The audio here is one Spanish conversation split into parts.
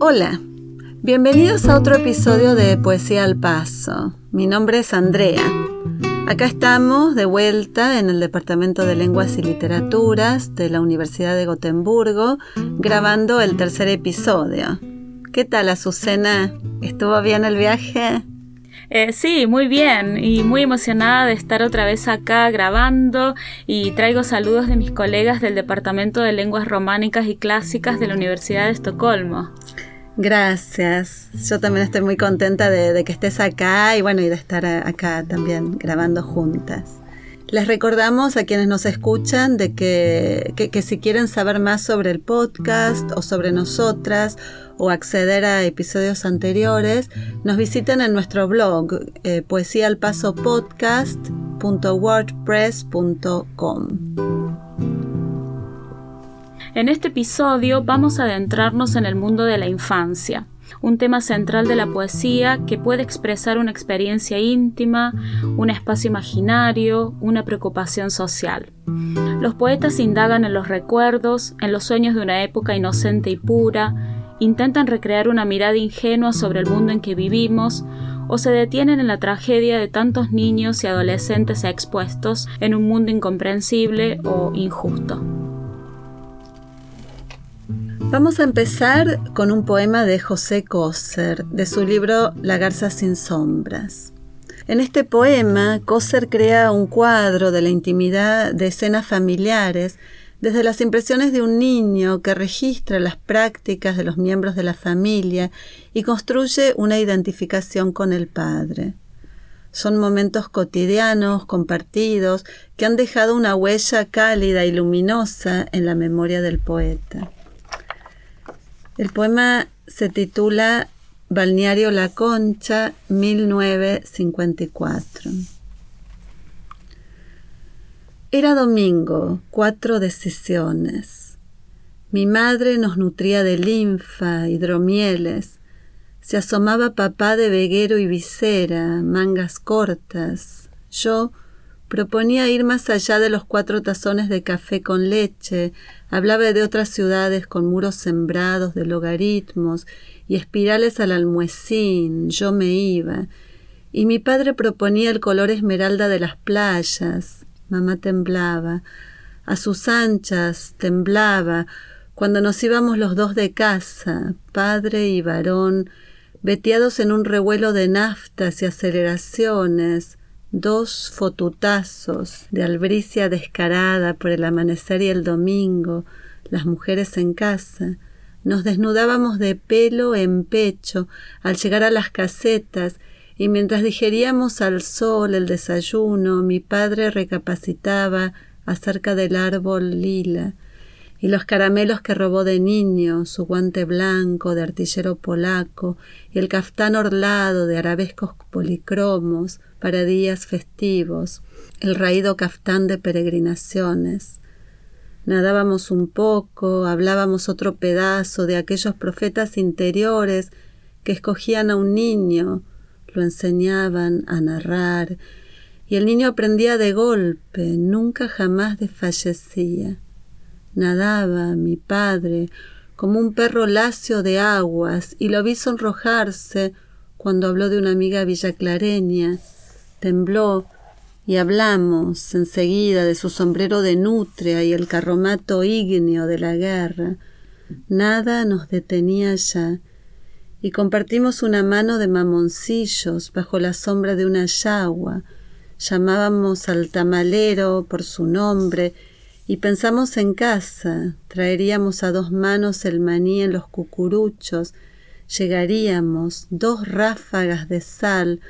Hola, bienvenidos a otro episodio de Poesía al Paso. Mi nombre es Andrea. Acá estamos de vuelta en el Departamento de Lenguas y Literaturas de la Universidad de Gotemburgo, grabando el tercer episodio. ¿Qué tal, Azucena? ¿Estuvo bien el viaje? Eh, sí, muy bien y muy emocionada de estar otra vez acá grabando y traigo saludos de mis colegas del Departamento de Lenguas Románicas y Clásicas de la Universidad de Estocolmo. Gracias. Yo también estoy muy contenta de, que estés acá y bueno, y de estar acá también grabando juntas. Les recordamos a quienes nos escuchan de que, que, si quieren saber más sobre el podcast o sobre nosotras o acceder a episodios anteriores, nos visiten en nuestro blog eh, poesialpasopodcast.wordpress.com. En este episodio vamos a adentrarnos en el mundo de la infancia un tema central de la poesía que puede expresar una experiencia íntima, un espacio imaginario, una preocupación social. Los poetas indagan en los recuerdos, en los sueños de una época inocente y pura, intentan recrear una mirada ingenua sobre el mundo en que vivimos, o se detienen en la tragedia de tantos niños y adolescentes expuestos en un mundo incomprensible o injusto. Vamos a empezar con un poema de José Coser, de su libro La garza sin sombras. En este poema, Coser crea un cuadro de la intimidad de escenas familiares desde las impresiones de un niño que registra las prácticas de los miembros de la familia y construye una identificación con el padre. Son momentos cotidianos, compartidos, que han dejado una huella cálida y luminosa en la memoria del poeta. El poema se titula Balneario La Concha, 1954. Era domingo, cuatro decisiones. Mi madre nos nutría de linfa, hidromieles. Se asomaba papá de veguero y visera, mangas cortas. Yo Proponía ir más allá de los cuatro tazones de café con leche, hablaba de otras ciudades con muros sembrados de logaritmos y espirales al almuecín, yo me iba, y mi padre proponía el color esmeralda de las playas, mamá temblaba, a sus anchas temblaba, cuando nos íbamos los dos de casa, padre y varón, veteados en un revuelo de naftas y aceleraciones, dos fotutazos de albricia descarada por el amanecer y el domingo, las mujeres en casa, nos desnudábamos de pelo en pecho al llegar a las casetas y mientras digeríamos al sol el desayuno, mi padre recapacitaba acerca del árbol lila y los caramelos que robó de niño, su guante blanco de artillero polaco y el caftán orlado de arabescos policromos, para días festivos, el raído caftán de peregrinaciones. Nadábamos un poco, hablábamos otro pedazo de aquellos profetas interiores que escogían a un niño, lo enseñaban a narrar, y el niño aprendía de golpe, nunca jamás desfallecía. Nadaba mi padre como un perro lacio de aguas, y lo vi sonrojarse cuando habló de una amiga villaclareña tembló y hablamos enseguida de su sombrero de nutria y el carromato ígneo de la guerra. Nada nos detenía ya, y compartimos una mano de mamoncillos bajo la sombra de una yagua. Llamábamos al tamalero por su nombre y pensamos en casa, traeríamos a dos manos el maní en los cucuruchos, llegaríamos dos ráfagas de sal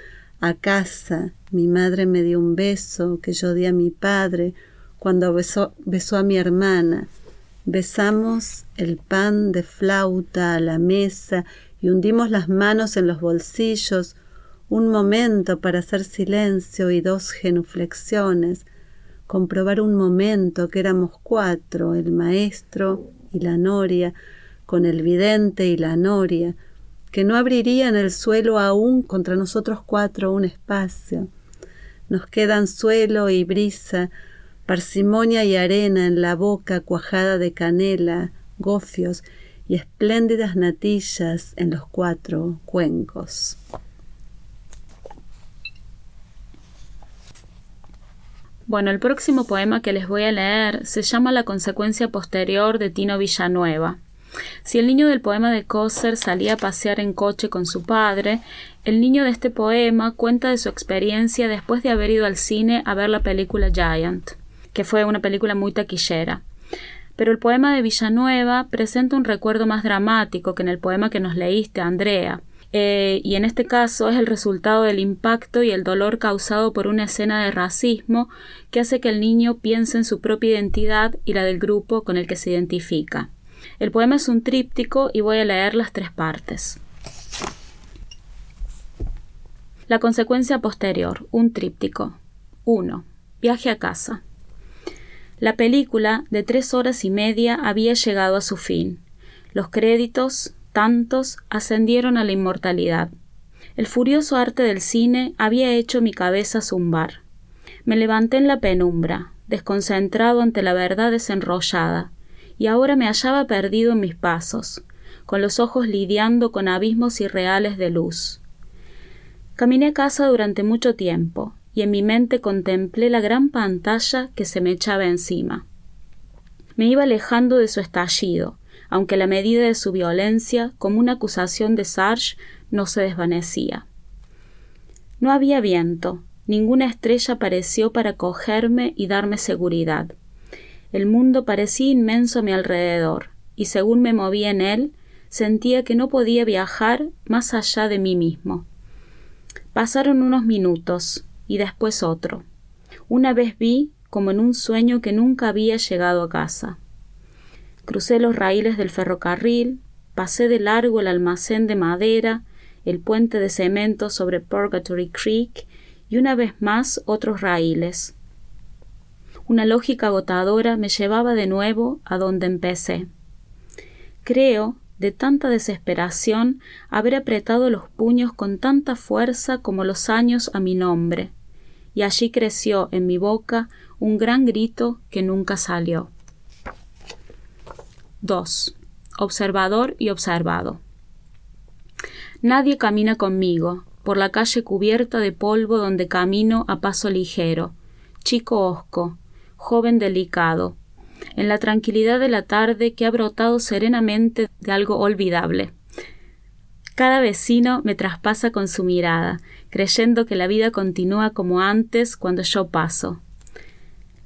a casa. Mi madre me dio un beso que yo di a mi padre cuando besó, besó a mi hermana. Besamos el pan de flauta a la mesa y hundimos las manos en los bolsillos un momento para hacer silencio y dos genuflexiones, comprobar un momento que éramos cuatro, el maestro y la noria, con el vidente y la noria, que no abriría en el suelo aún contra nosotros cuatro un espacio. Nos quedan suelo y brisa, parsimonia y arena en la boca cuajada de canela, gofios y espléndidas natillas en los cuatro cuencos. Bueno, el próximo poema que les voy a leer se llama La consecuencia posterior de Tino Villanueva. Si el niño del poema de Coser salía a pasear en coche con su padre, el niño de este poema cuenta de su experiencia después de haber ido al cine a ver la película Giant, que fue una película muy taquillera. Pero el poema de Villanueva presenta un recuerdo más dramático que en el poema que nos leíste, Andrea, eh, y en este caso es el resultado del impacto y el dolor causado por una escena de racismo que hace que el niño piense en su propia identidad y la del grupo con el que se identifica. El poema es un tríptico y voy a leer las tres partes. La consecuencia posterior, un tríptico. 1. Viaje a casa. La película, de tres horas y media, había llegado a su fin. Los créditos, tantos, ascendieron a la inmortalidad. El furioso arte del cine había hecho mi cabeza zumbar. Me levanté en la penumbra, desconcentrado ante la verdad desenrollada, y ahora me hallaba perdido en mis pasos, con los ojos lidiando con abismos irreales de luz. Caminé a casa durante mucho tiempo, y en mi mente contemplé la gran pantalla que se me echaba encima. Me iba alejando de su estallido, aunque la medida de su violencia, como una acusación de Sarge, no se desvanecía. No había viento, ninguna estrella apareció para cogerme y darme seguridad. El mundo parecía inmenso a mi alrededor, y según me movía en él, sentía que no podía viajar más allá de mí mismo. Pasaron unos minutos, y después otro. Una vez vi, como en un sueño, que nunca había llegado a casa. Crucé los raíles del ferrocarril, pasé de largo el almacén de madera, el puente de cemento sobre Purgatory Creek y una vez más otros raíles, una lógica agotadora me llevaba de nuevo a donde empecé. Creo, de tanta desesperación, haber apretado los puños con tanta fuerza como los años a mi nombre, y allí creció en mi boca un gran grito que nunca salió. 2. Observador y observado. Nadie camina conmigo, por la calle cubierta de polvo donde camino a paso ligero, chico hosco, joven delicado, en la tranquilidad de la tarde que ha brotado serenamente de algo olvidable. Cada vecino me traspasa con su mirada, creyendo que la vida continúa como antes cuando yo paso.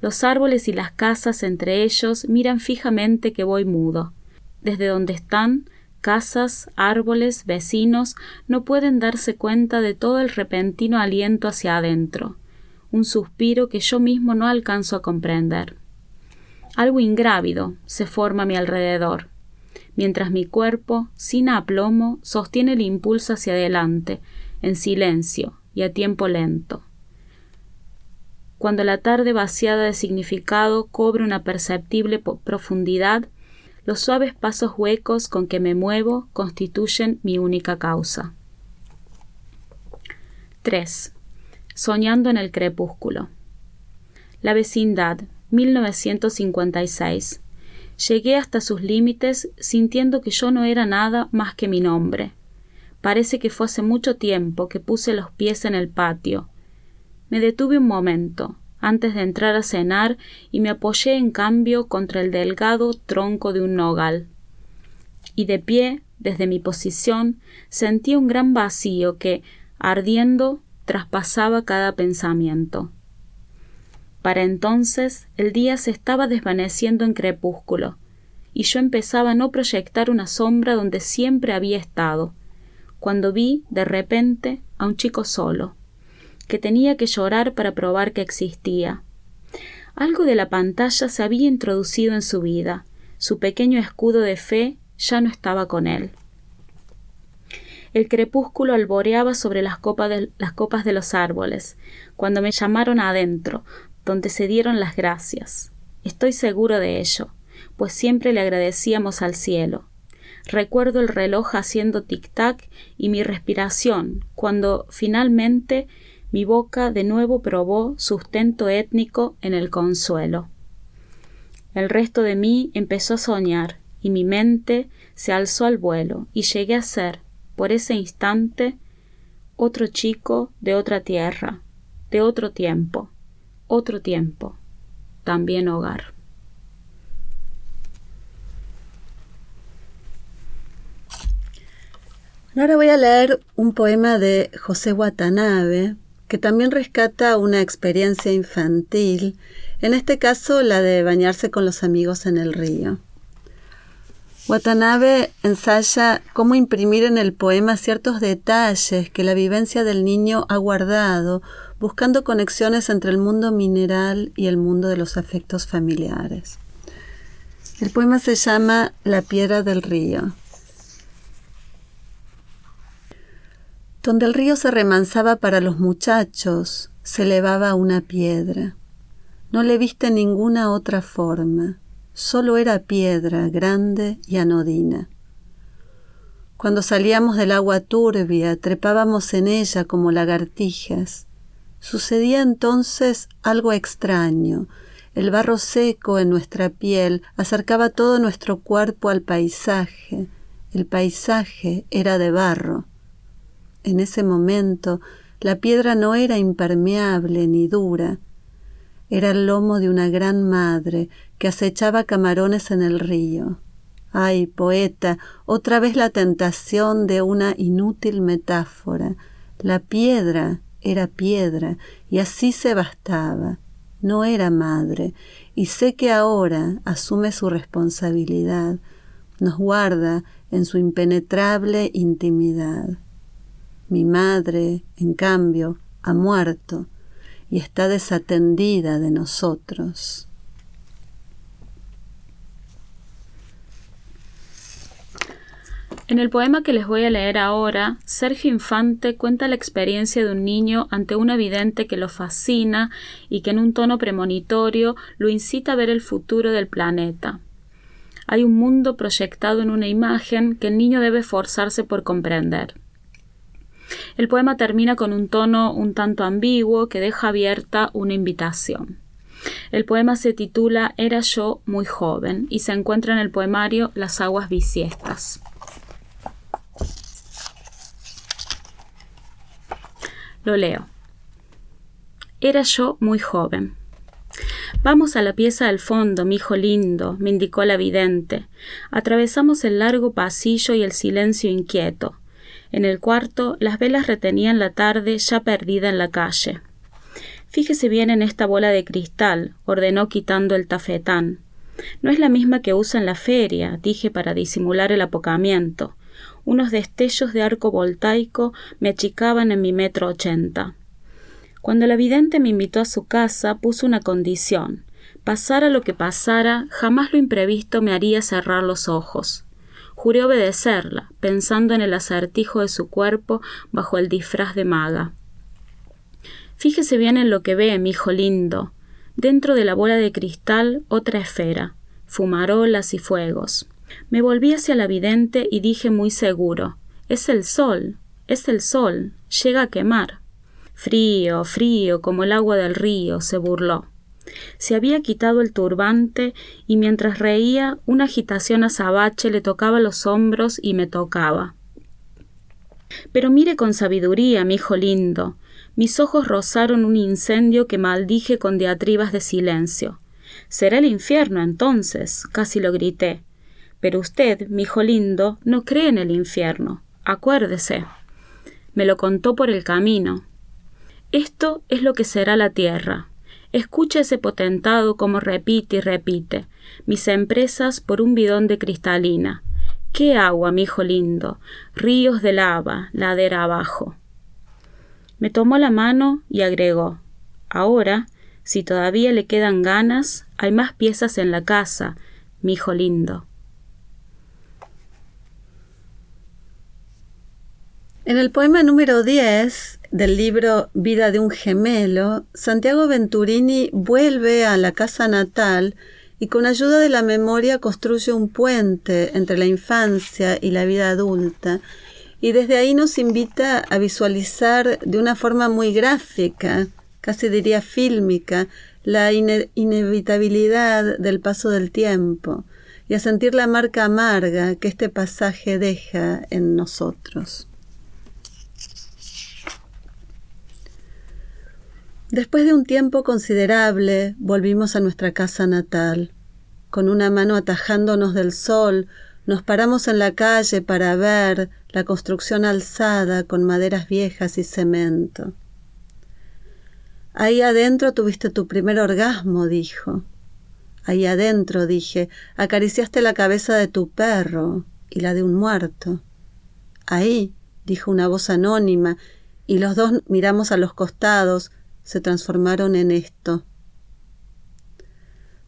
Los árboles y las casas entre ellos miran fijamente que voy mudo. Desde donde están, casas, árboles, vecinos, no pueden darse cuenta de todo el repentino aliento hacia adentro un suspiro que yo mismo no alcanzo a comprender. Algo ingrávido se forma a mi alrededor, mientras mi cuerpo, sin aplomo, sostiene el impulso hacia adelante, en silencio y a tiempo lento. Cuando la tarde vaciada de significado cobre una perceptible profundidad, los suaves pasos huecos con que me muevo constituyen mi única causa. 3. Soñando en el crepúsculo. La vecindad, 1956. Llegué hasta sus límites sintiendo que yo no era nada más que mi nombre. Parece que fue hace mucho tiempo que puse los pies en el patio. Me detuve un momento, antes de entrar a cenar, y me apoyé en cambio contra el delgado tronco de un nogal. Y de pie, desde mi posición, sentí un gran vacío que, ardiendo, traspasaba cada pensamiento. Para entonces el día se estaba desvaneciendo en crepúsculo, y yo empezaba a no proyectar una sombra donde siempre había estado, cuando vi, de repente, a un chico solo, que tenía que llorar para probar que existía. Algo de la pantalla se había introducido en su vida, su pequeño escudo de fe ya no estaba con él. El crepúsculo alboreaba sobre las, copas de, las copas de los árboles, cuando me llamaron adentro, donde se dieron las gracias. Estoy seguro de ello, pues siempre le agradecíamos al cielo. Recuerdo el reloj haciendo tic-tac y mi respiración, cuando finalmente mi boca de nuevo probó sustento étnico en el consuelo. El resto de mí empezó a soñar, y mi mente se alzó al vuelo y llegué a ser, por ese instante, otro chico de otra tierra, de otro tiempo, otro tiempo, también hogar. Ahora voy a leer un poema de José Watanabe, que también rescata una experiencia infantil, en este caso la de bañarse con los amigos en el río. Watanabe ensaya cómo imprimir en el poema ciertos detalles que la vivencia del niño ha guardado, buscando conexiones entre el mundo mineral y el mundo de los afectos familiares. El poema se llama La piedra del río. Donde el río se remansaba para los muchachos, se elevaba una piedra. No le viste ninguna otra forma, solo era piedra grande y anodina. Cuando salíamos del agua turbia, trepábamos en ella como lagartijas. Sucedía entonces algo extraño. El barro seco en nuestra piel acercaba todo nuestro cuerpo al paisaje. El paisaje era de barro. En ese momento la piedra no era impermeable ni dura, era el lomo de una gran madre que acechaba camarones en el río. Ay, poeta, otra vez la tentación de una inútil metáfora. La piedra era piedra y así se bastaba. No era madre y sé que ahora asume su responsabilidad, nos guarda en su impenetrable intimidad. Mi madre, en cambio, ha muerto y está desatendida de nosotros. En el poema que les voy a leer ahora, Sergio Infante cuenta la experiencia de un niño ante un evidente que lo fascina y que en un tono premonitorio lo incita a ver el futuro del planeta. Hay un mundo proyectado en una imagen que el niño debe forzarse por comprender. El poema termina con un tono un tanto ambiguo que deja abierta una invitación. El poema se titula Era yo muy joven y se encuentra en el poemario Las aguas bisiestas. Lo leo. Era yo muy joven. Vamos a la pieza del fondo, mi hijo lindo, me indicó la vidente. Atravesamos el largo pasillo y el silencio inquieto. En el cuarto, las velas retenían la tarde ya perdida en la calle. Fíjese bien en esta bola de cristal, ordenó quitando el tafetán. No es la misma que usa en la feria, dije para disimular el apocamiento. Unos destellos de arco voltaico me achicaban en mi metro ochenta. Cuando la vidente me invitó a su casa, puso una condición. Pasara lo que pasara, jamás lo imprevisto me haría cerrar los ojos. Juré obedecerla, pensando en el acertijo de su cuerpo bajo el disfraz de maga. Fíjese bien en lo que ve, mi hijo lindo. Dentro de la bola de cristal otra esfera, fumarolas y fuegos. Me volví hacia la vidente y dije muy seguro Es el sol, es el sol, llega a quemar. Frío, frío, como el agua del río, se burló. Se había quitado el turbante y mientras reía una agitación azabache le tocaba los hombros y me tocaba. Pero mire con sabiduría, mi hijo lindo. Mis ojos rozaron un incendio que maldije con diatribas de silencio. Será el infierno entonces, casi lo grité. Pero usted, mi hijo lindo, no cree en el infierno. Acuérdese. Me lo contó por el camino. Esto es lo que será la tierra. Escucha ese potentado como repite y repite mis empresas por un bidón de cristalina. ¡Qué agua, mi hijo lindo! Ríos de lava, ladera abajo. Me tomó la mano y agregó Ahora, si todavía le quedan ganas, hay más piezas en la casa, mi hijo lindo. En el poema número 10 del libro Vida de un gemelo, Santiago Venturini vuelve a la casa natal y con ayuda de la memoria construye un puente entre la infancia y la vida adulta y desde ahí nos invita a visualizar de una forma muy gráfica, casi diría fílmica, la inevitabilidad del paso del tiempo, y a sentir la marca amarga que este pasaje deja en nosotros. Después de un tiempo considerable, volvimos a nuestra casa natal. Con una mano atajándonos del sol, nos paramos en la calle para ver la construcción alzada con maderas viejas y cemento. Ahí adentro tuviste tu primer orgasmo, dijo. Ahí adentro, dije, acariciaste la cabeza de tu perro y la de un muerto. Ahí, dijo una voz anónima, y los dos miramos a los costados, se transformaron en esto.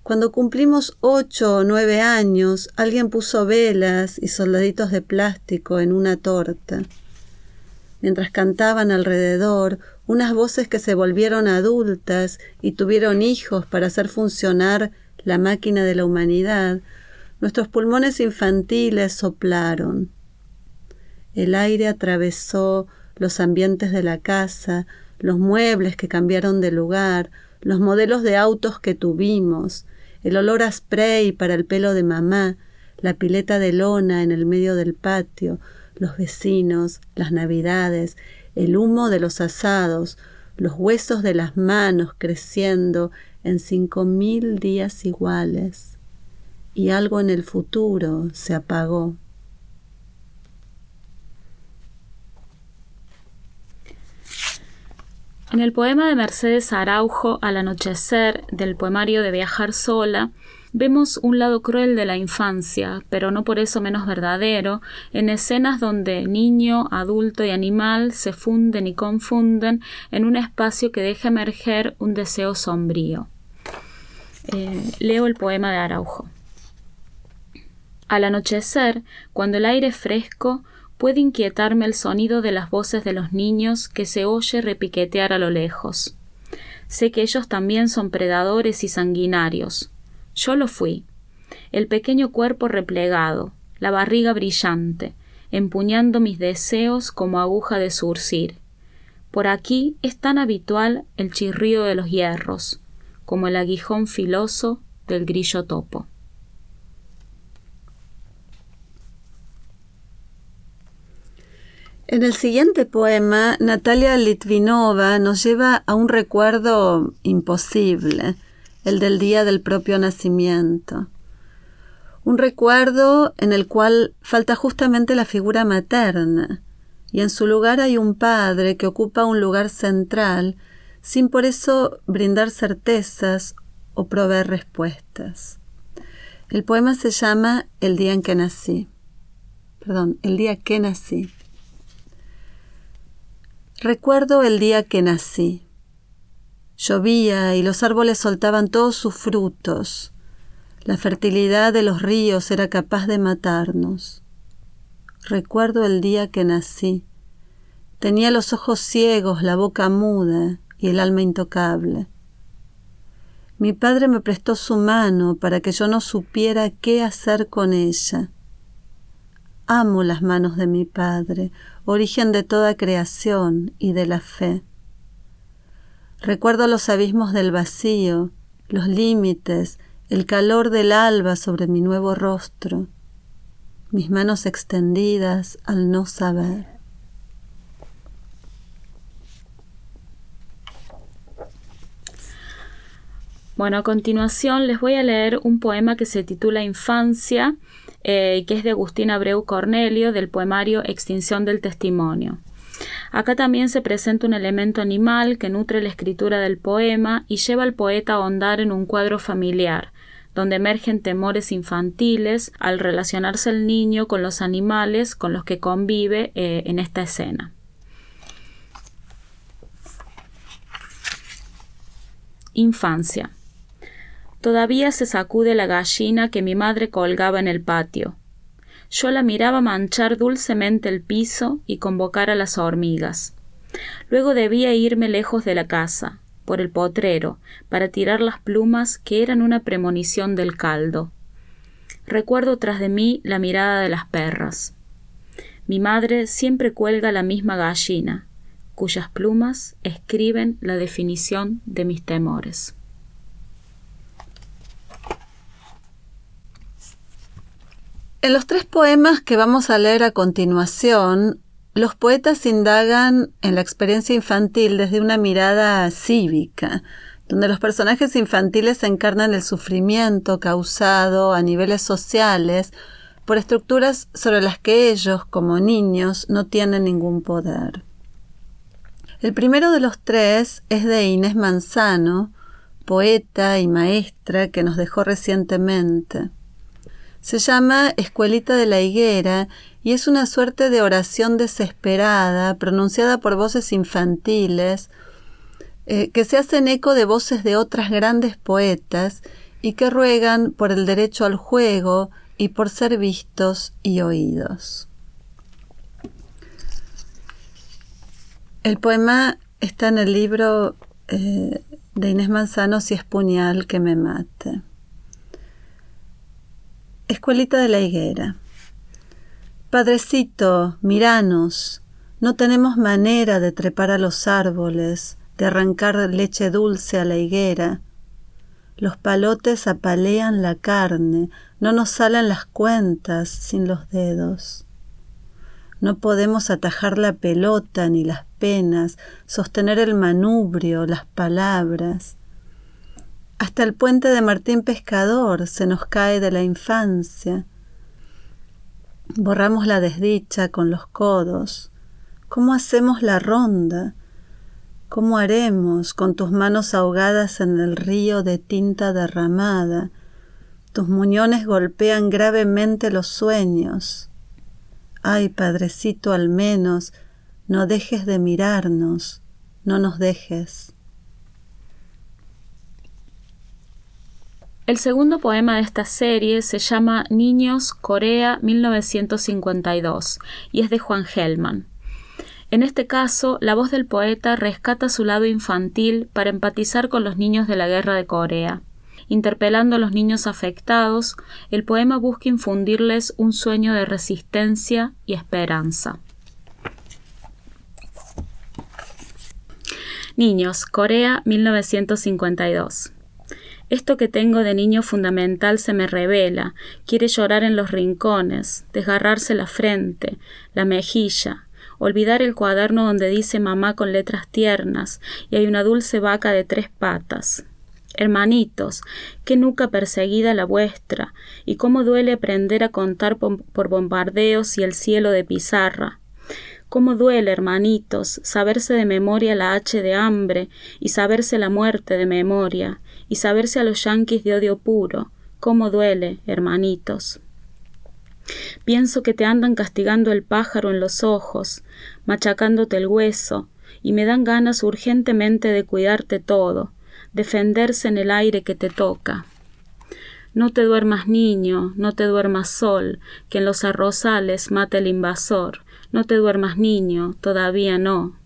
Cuando cumplimos ocho o nueve años, alguien puso velas y soldaditos de plástico en una torta. Mientras cantaban alrededor, unas voces que se volvieron adultas y tuvieron hijos para hacer funcionar la máquina de la humanidad, nuestros pulmones infantiles soplaron. El aire atravesó los ambientes de la casa, los muebles que cambiaron de lugar, los modelos de autos que tuvimos, el olor a spray para el pelo de mamá, la pileta de lona en el medio del patio, los vecinos, las navidades, el humo de los asados, los huesos de las manos creciendo en cinco mil días iguales, y algo en el futuro se apagó. En el poema de Mercedes Araujo, Al anochecer, del poemario de Viajar sola, vemos un lado cruel de la infancia, pero no por eso menos verdadero, en escenas donde niño, adulto y animal se funden y confunden en un espacio que deja emerger un deseo sombrío. Eh, leo el poema de Araujo. Al anochecer, cuando el aire fresco puede inquietarme el sonido de las voces de los niños que se oye repiquetear a lo lejos. Sé que ellos también son predadores y sanguinarios. Yo lo fui. El pequeño cuerpo replegado, la barriga brillante, empuñando mis deseos como aguja de surcir. Por aquí es tan habitual el chirrido de los hierros, como el aguijón filoso del grillo topo. En el siguiente poema, Natalia Litvinova nos lleva a un recuerdo imposible, el del día del propio nacimiento. Un recuerdo en el cual falta justamente la figura materna, y en su lugar hay un padre que ocupa un lugar central, sin por eso brindar certezas o proveer respuestas. El poema se llama El día en que nací. Perdón, el día que nací. Recuerdo el día que nací. Llovía y los árboles soltaban todos sus frutos. La fertilidad de los ríos era capaz de matarnos. Recuerdo el día que nací. Tenía los ojos ciegos, la boca muda y el alma intocable. Mi padre me prestó su mano para que yo no supiera qué hacer con ella. Amo las manos de mi Padre, origen de toda creación y de la fe. Recuerdo los abismos del vacío, los límites, el calor del alba sobre mi nuevo rostro, mis manos extendidas al no saber. Bueno, a continuación les voy a leer un poema que se titula Infancia eh, que es de Agustín Abreu Cornelio del poemario Extinción del Testimonio. Acá también se presenta un elemento animal que nutre la escritura del poema y lleva al poeta a ahondar en un cuadro familiar, donde emergen temores infantiles al relacionarse el niño con los animales con los que convive eh, en esta escena. Infancia. Todavía se sacude la gallina que mi madre colgaba en el patio. Yo la miraba manchar dulcemente el piso y convocar a las hormigas. Luego debía irme lejos de la casa, por el potrero, para tirar las plumas que eran una premonición del caldo. Recuerdo tras de mí la mirada de las perras. Mi madre siempre cuelga la misma gallina, cuyas plumas escriben la definición de mis temores. En los tres poemas que vamos a leer a continuación, los poetas indagan en la experiencia infantil desde una mirada cívica, donde los personajes infantiles encarnan el sufrimiento causado a niveles sociales por estructuras sobre las que ellos, como niños, no tienen ningún poder. El primero de los tres es de Inés Manzano, poeta y maestra que nos dejó recientemente. Se llama Escuelita de la Higuera y es una suerte de oración desesperada pronunciada por voces infantiles eh, que se hacen eco de voces de otras grandes poetas y que ruegan por el derecho al juego y por ser vistos y oídos. El poema está en el libro eh, de Inés Manzano Si es puñal que me mate. Escuelita de la higuera. Padrecito, miranos, no tenemos manera de trepar a los árboles, de arrancar leche dulce a la higuera. Los palotes apalean la carne, no nos salen las cuentas sin los dedos. No podemos atajar la pelota ni las penas, sostener el manubrio, las palabras. Hasta el puente de Martín Pescador se nos cae de la infancia. Borramos la desdicha con los codos. ¿Cómo hacemos la ronda? ¿Cómo haremos con tus manos ahogadas en el río de tinta derramada? Tus muñones golpean gravemente los sueños. Ay, Padrecito, al menos, no dejes de mirarnos, no nos dejes. El segundo poema de esta serie se llama Niños Corea 1952 y es de Juan Gelman. En este caso, la voz del poeta rescata su lado infantil para empatizar con los niños de la guerra de Corea. Interpelando a los niños afectados, el poema busca infundirles un sueño de resistencia y esperanza. Niños, Corea 1952. Esto que tengo de niño fundamental se me revela, quiere llorar en los rincones, desgarrarse la frente, la mejilla, olvidar el cuaderno donde dice mamá con letras tiernas y hay una dulce vaca de tres patas. Hermanitos, qué nuca perseguida la vuestra, y cómo duele aprender a contar por bombardeos y el cielo de pizarra. Cómo duele, hermanitos, saberse de memoria la H de hambre y saberse la muerte de memoria, y saberse a los yanquis de odio puro. Cómo duele, hermanitos. Pienso que te andan castigando el pájaro en los ojos, machacándote el hueso, y me dan ganas urgentemente de cuidarte todo, defenderse en el aire que te toca. No te duermas niño, no te duermas sol, que en los arrozales mate el invasor. No te duermas niño, todavía no.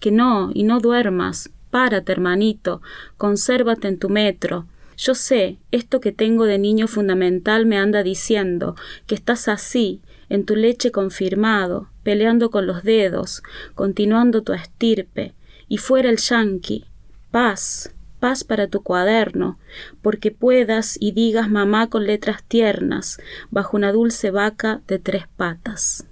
Que no, y no duermas, Párate, hermanito, consérvate en tu metro. Yo sé, esto que tengo de niño fundamental me anda diciendo que estás así, en tu leche confirmado, peleando con los dedos, continuando tu estirpe, y fuera el yanqui. Paz, paz para tu cuaderno, porque puedas y digas mamá con letras tiernas, bajo una dulce vaca de tres patas.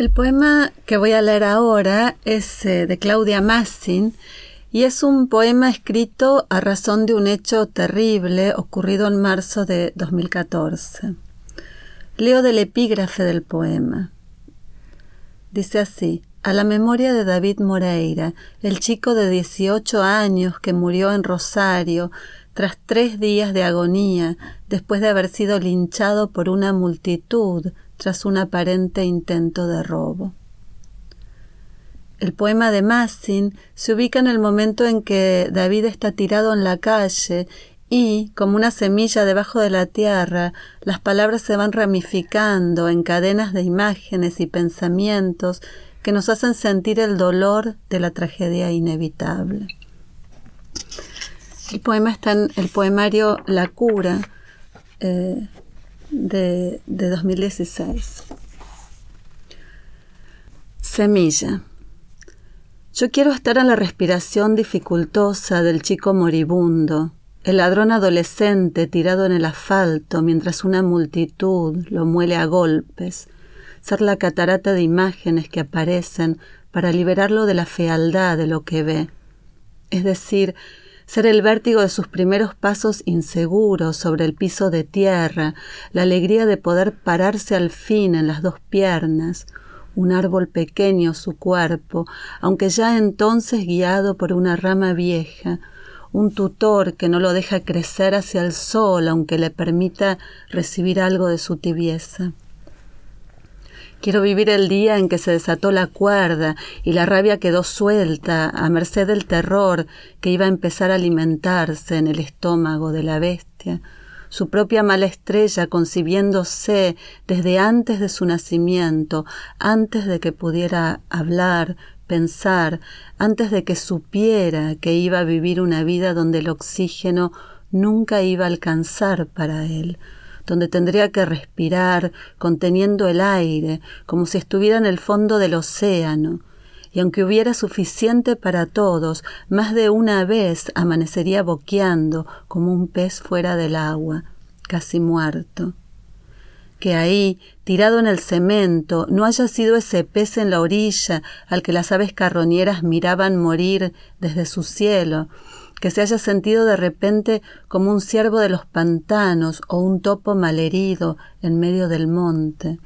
El poema que voy a leer ahora es eh, de Claudia Massin y es un poema escrito a razón de un hecho terrible ocurrido en marzo de 2014. Leo del epígrafe del poema. Dice así, a la memoria de David Moreira, el chico de 18 años que murió en Rosario tras tres días de agonía después de haber sido linchado por una multitud tras un aparente intento de robo. El poema de Massin se ubica en el momento en que David está tirado en la calle y, como una semilla debajo de la tierra, las palabras se van ramificando en cadenas de imágenes y pensamientos que nos hacen sentir el dolor de la tragedia inevitable. El poema está en el poemario La cura, eh, de, 2016. Semilla. Yo quiero estar en la respiración dificultosa del chico moribundo, el ladrón adolescente tirado en el asfalto mientras una multitud lo muele a golpes, ser la catarata de imágenes que aparecen para liberarlo de la fealdad de lo que ve, es decir, ser el vértigo de sus primeros pasos inseguros sobre el piso de tierra, la alegría de poder pararse al fin en las dos piernas, un árbol pequeño su cuerpo, aunque ya entonces guiado por una rama vieja, un tutor que no lo deja crecer hacia el sol, aunque le permita recibir algo de su tibieza. Quiero vivir el día en que se desató la cuerda y la rabia quedó suelta a merced del terror que iba a empezar a alimentarse en el estómago de la bestia, su propia mala estrella concibiéndose desde antes de su nacimiento, antes de que pudiera hablar, pensar, antes de que supiera que iba a vivir una vida donde el oxígeno nunca iba a alcanzar para él, donde tendría que respirar conteniendo el aire, como si estuviera en el fondo del océano, y aunque hubiera suficiente para todos, más de una vez amanecería boqueando como un pez fuera del agua, casi muerto. Que ahí, tirado en el cemento, no haya sido ese pez en la orilla al que las aves carroñeras miraban morir desde su cielo, que se haya sentido de repente como un ciervo de los pantanos o un topo malherido en medio del monte,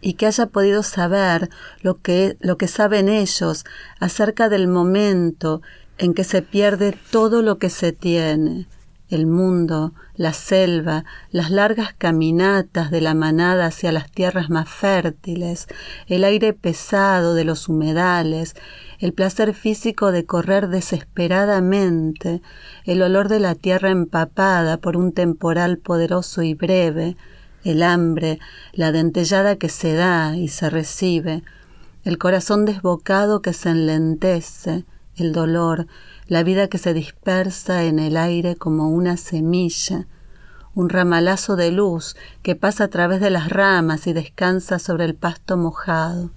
y que haya podido saber lo que, lo que saben ellos acerca del momento en que se pierde todo lo que se tiene, el mundo, la selva, las largas caminatas de la manada hacia las tierras más fértiles, el aire pesado de los humedales, el placer físico de correr desesperadamente, el olor de la tierra empapada por un temporal poderoso y breve, el hambre, la dentellada que se da y se recibe, el corazón desbocado que se enlentece, el dolor, la vida que se dispersa en el aire como una semilla, un ramalazo de luz que pasa a través de las ramas y descansa sobre el pasto mojado,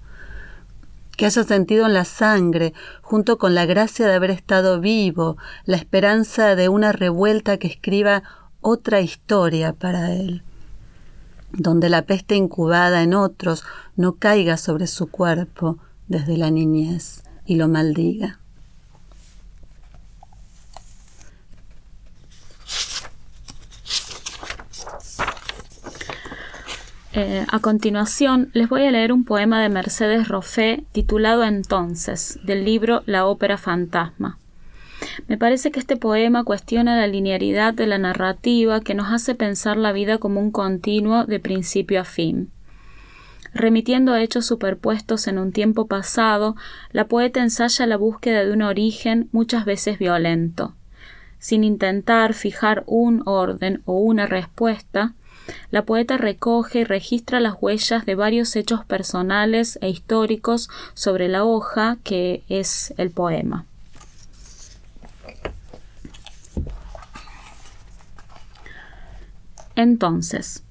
que haya sentido en la sangre, junto con la gracia de haber estado vivo, la esperanza de una revuelta que escriba otra historia para él, donde la peste incubada en otros no caiga sobre su cuerpo desde la niñez y lo maldiga. Eh, a continuación les voy a leer un poema de Mercedes Roffé titulado Entonces, del libro La ópera fantasma. Me parece que este poema cuestiona la linealidad de la narrativa que nos hace pensar la vida como un continuo de principio a fin. Remitiendo a hechos superpuestos en un tiempo pasado, la poeta ensaya la búsqueda de un origen muchas veces violento. Sin intentar fijar un orden o una respuesta, la poeta recoge y registra las huellas de varios hechos personales e históricos sobre la hoja que es el poema. Entonces,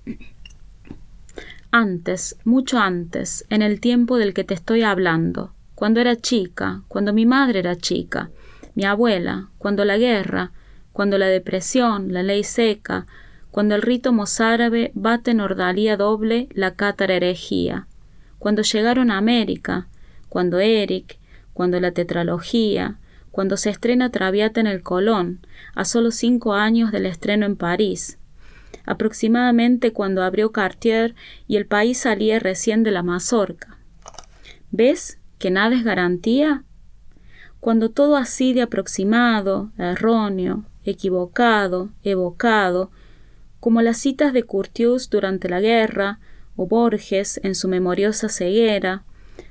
antes, mucho antes, en el tiempo del que te estoy hablando, cuando era chica, cuando mi madre era chica, mi abuela, cuando la guerra, cuando la depresión, la ley seca, cuando el rito mozárabe bate en ordalía doble la cátara herejía, cuando llegaron a América, cuando Eric, cuando la tetralogía, cuando se estrena Traviata en el Colón, a solo cinco años del estreno en París, aproximadamente cuando abrió Cartier y el país salía recién de la mazorca. ¿Ves que nada es garantía? Cuando todo así de aproximado, erróneo, equivocado, evocado, como las citas de Curtius durante la guerra, o Borges en su memoriosa ceguera,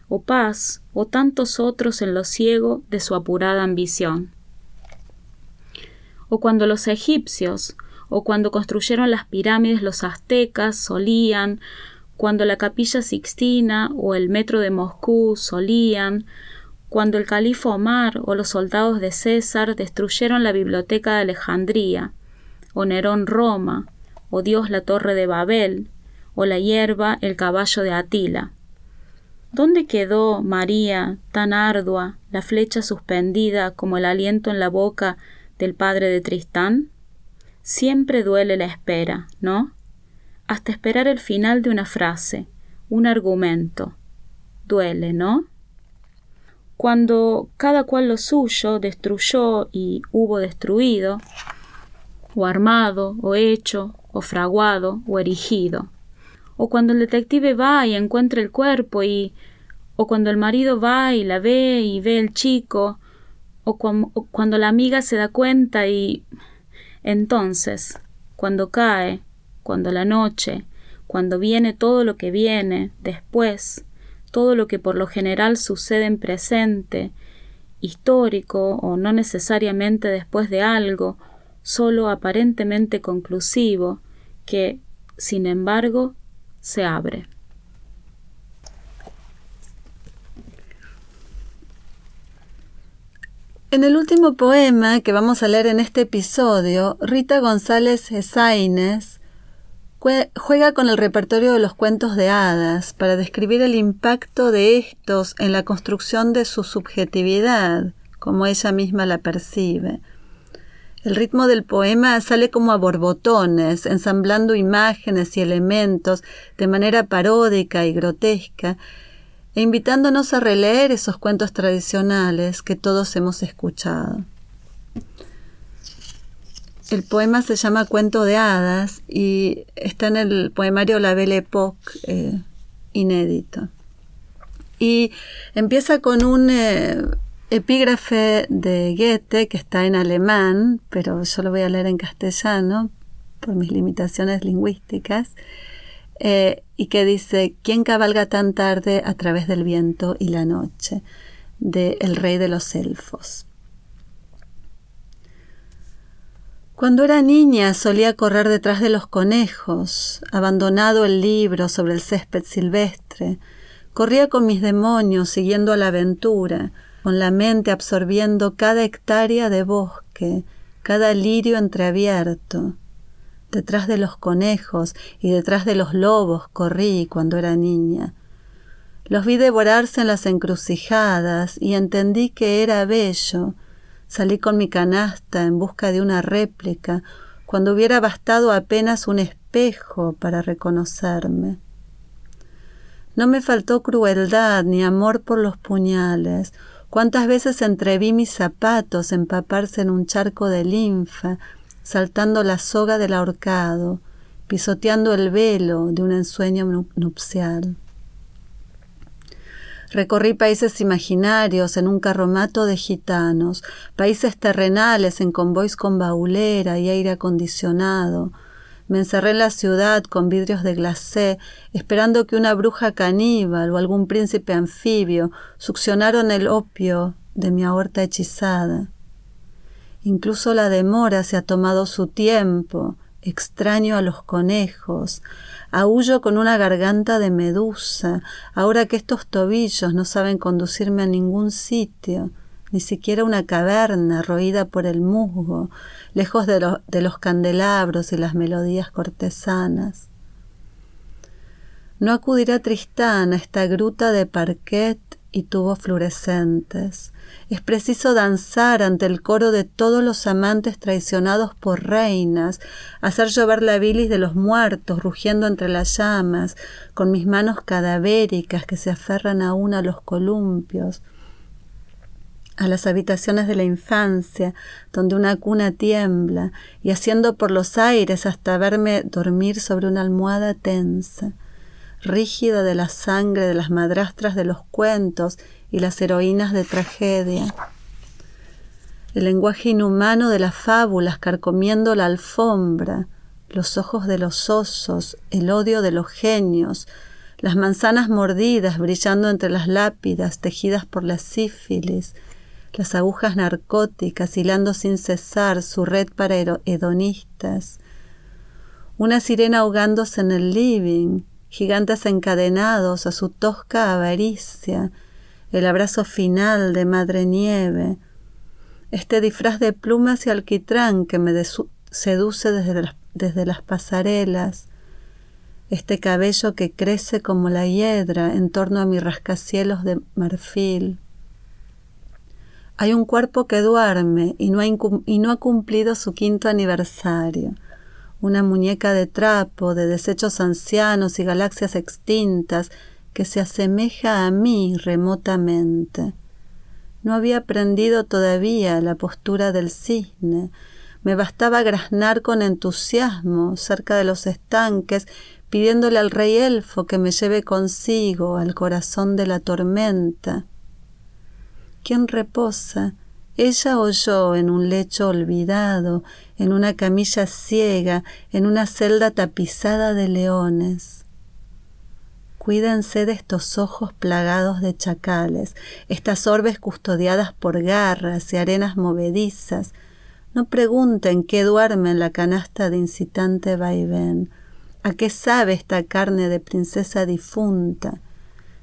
o Paz, o tantos otros en lo ciego de su apurada ambición. O cuando los egipcios, o cuando construyeron las pirámides los aztecas, solían, cuando la capilla sixtina o el metro de Moscú solían, cuando el califa Omar o los soldados de César destruyeron la biblioteca de Alejandría, o Nerón Roma, o Dios la torre de Babel, o la hierba el caballo de Atila. ¿Dónde quedó María, tan ardua, la flecha suspendida como el aliento en la boca del padre de Tristán? Siempre duele la espera, ¿no? Hasta esperar el final de una frase, un argumento. Duele, ¿no? Cuando cada cual lo suyo destruyó y hubo destruido, o armado, o hecho, o fraguado, o erigido. O cuando el detective va y encuentra el cuerpo y o cuando el marido va y la ve y ve el chico, o, cuando la amiga se da cuenta y entonces, cuando cae, cuando la noche, cuando viene todo lo que viene, después, todo lo que por lo general sucede en presente, histórico o no necesariamente después de algo, solo aparentemente conclusivo, que, sin embargo, se abre. En el último poema que vamos a leer en este episodio, Rita González Esaines juega con el repertorio de los cuentos de hadas para describir el impacto de estos en la construcción de su subjetividad, como ella misma la percibe. El ritmo del poema sale como a borbotones, ensamblando imágenes y elementos de manera paródica y grotesca, e invitándonos a releer esos cuentos tradicionales que todos hemos escuchado. El poema se llama Cuento de Hadas y está en el poemario La Belle Époque, eh, inédito. Y empieza con un eh, epígrafe de Goethe que está en alemán, pero yo lo voy a leer en castellano por mis limitaciones lingüísticas. Eh, y que dice, ¿quién cabalga tan tarde a través del viento y la noche? de El rey de los elfos. Cuando era niña solía correr detrás de los conejos, abandonado el libro sobre el césped silvestre, corría con mis demonios siguiendo a la aventura, con la mente absorbiendo cada hectárea de bosque, cada lirio entreabierto, Detrás de los conejos y detrás de los lobos corrí cuando era niña. Los vi devorarse en las encrucijadas y entendí que era bello. Salí con mi canasta en busca de una réplica, cuando hubiera bastado apenas un espejo para reconocerme. No me faltó crueldad ni amor por los puñales. Cuántas veces entreví mis zapatos empaparse en un charco de linfa saltando la soga del ahorcado, pisoteando el velo de un ensueño nupcial. Recorrí países imaginarios en un carromato de gitanos, países terrenales en convoys con baulera y aire acondicionado. Me encerré en la ciudad con vidrios de glacé, esperando que una bruja caníbal o algún príncipe anfibio succionaron el opio de mi aorta hechizada. Incluso la demora se ha tomado su tiempo. Extraño a los conejos. Aullo con una garganta de medusa, ahora que estos tobillos no saben conducirme a ningún sitio, ni siquiera una caverna roída por el musgo, lejos de, los candelabros y las melodías cortesanas. No acudirá Tristán a esta gruta de parquet y tubos fluorescentes. Es preciso danzar ante el coro de todos los amantes traicionados por reinas, hacer llover la bilis de los muertos rugiendo entre las llamas, con mis manos cadavéricas que se aferran aún a los columpios, a las habitaciones de la infancia, donde una cuna tiembla, y haciendo por los aires hasta verme dormir sobre una almohada tensa, rígida de la sangre de las madrastras de los cuentos y las heroínas de tragedia. El lenguaje inhumano de las fábulas carcomiendo la alfombra, los ojos de los osos, el odio de los genios, las manzanas mordidas brillando entre las lápidas tejidas por la sífilis, las agujas narcóticas hilando sin cesar su red para hedonistas, una sirena ahogándose en el living, gigantes encadenados a su tosca avaricia, el abrazo final de madre nieve, este disfraz de plumas y alquitrán que me seduce desde las, desde las pasarelas, este cabello que crece como la hiedra en torno a mis rascacielos de marfil. Hay un cuerpo que duerme y no, ha y no ha cumplido su quinto aniversario. una muñeca de trapo, de desechos ancianos y galaxias extintas, que se asemeja a mí remotamente. No había aprendido todavía la postura del cisne. Me bastaba graznar con entusiasmo cerca de los estanques, pidiéndole al rey elfo que me lleve consigo al corazón de la tormenta. ¿Quién reposa? Ella o yo en un lecho olvidado, en una camilla ciega, en una celda tapizada de leones. Cuídense de estos ojos plagados de chacales, estas orbes custodiadas por garras y arenas movedizas. No pregunten qué duerme en la canasta de incitante vaivén. ¿A qué sabe esta carne de princesa difunta?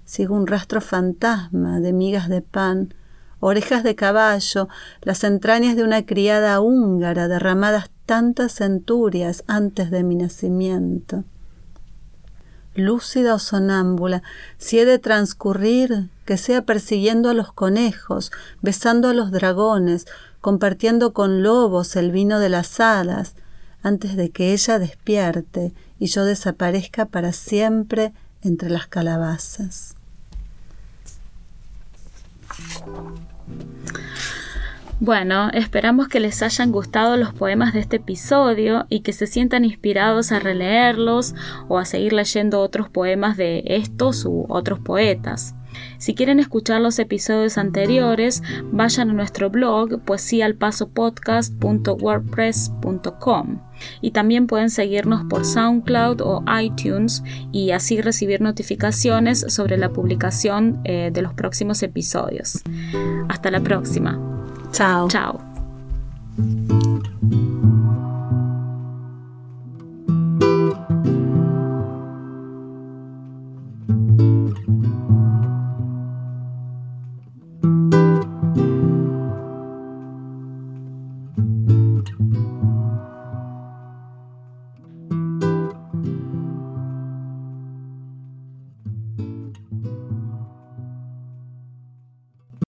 Sigo un rastro fantasma de migas de pan, orejas de caballo, las entrañas de una criada húngara derramadas tantas centurias antes de mi nacimiento lúcida o sonámbula, si he de transcurrir, que sea persiguiendo a los conejos, besando a los dragones, compartiendo con lobos el vino de las hadas, antes de que ella despierte y yo desaparezca para siempre entre las calabazas. Bueno, esperamos que les hayan gustado los poemas de este episodio y que se sientan inspirados a releerlos o a seguir leyendo otros poemas de estos u otros poetas. Si quieren escuchar los episodios anteriores, vayan a nuestro blog poesialpasopodcast.wordpress.com y también pueden seguirnos por SoundCloud o iTunes y así recibir notificaciones sobre la publicación eh, de los próximos episodios. Hasta la próxima. Ciao. Ciao.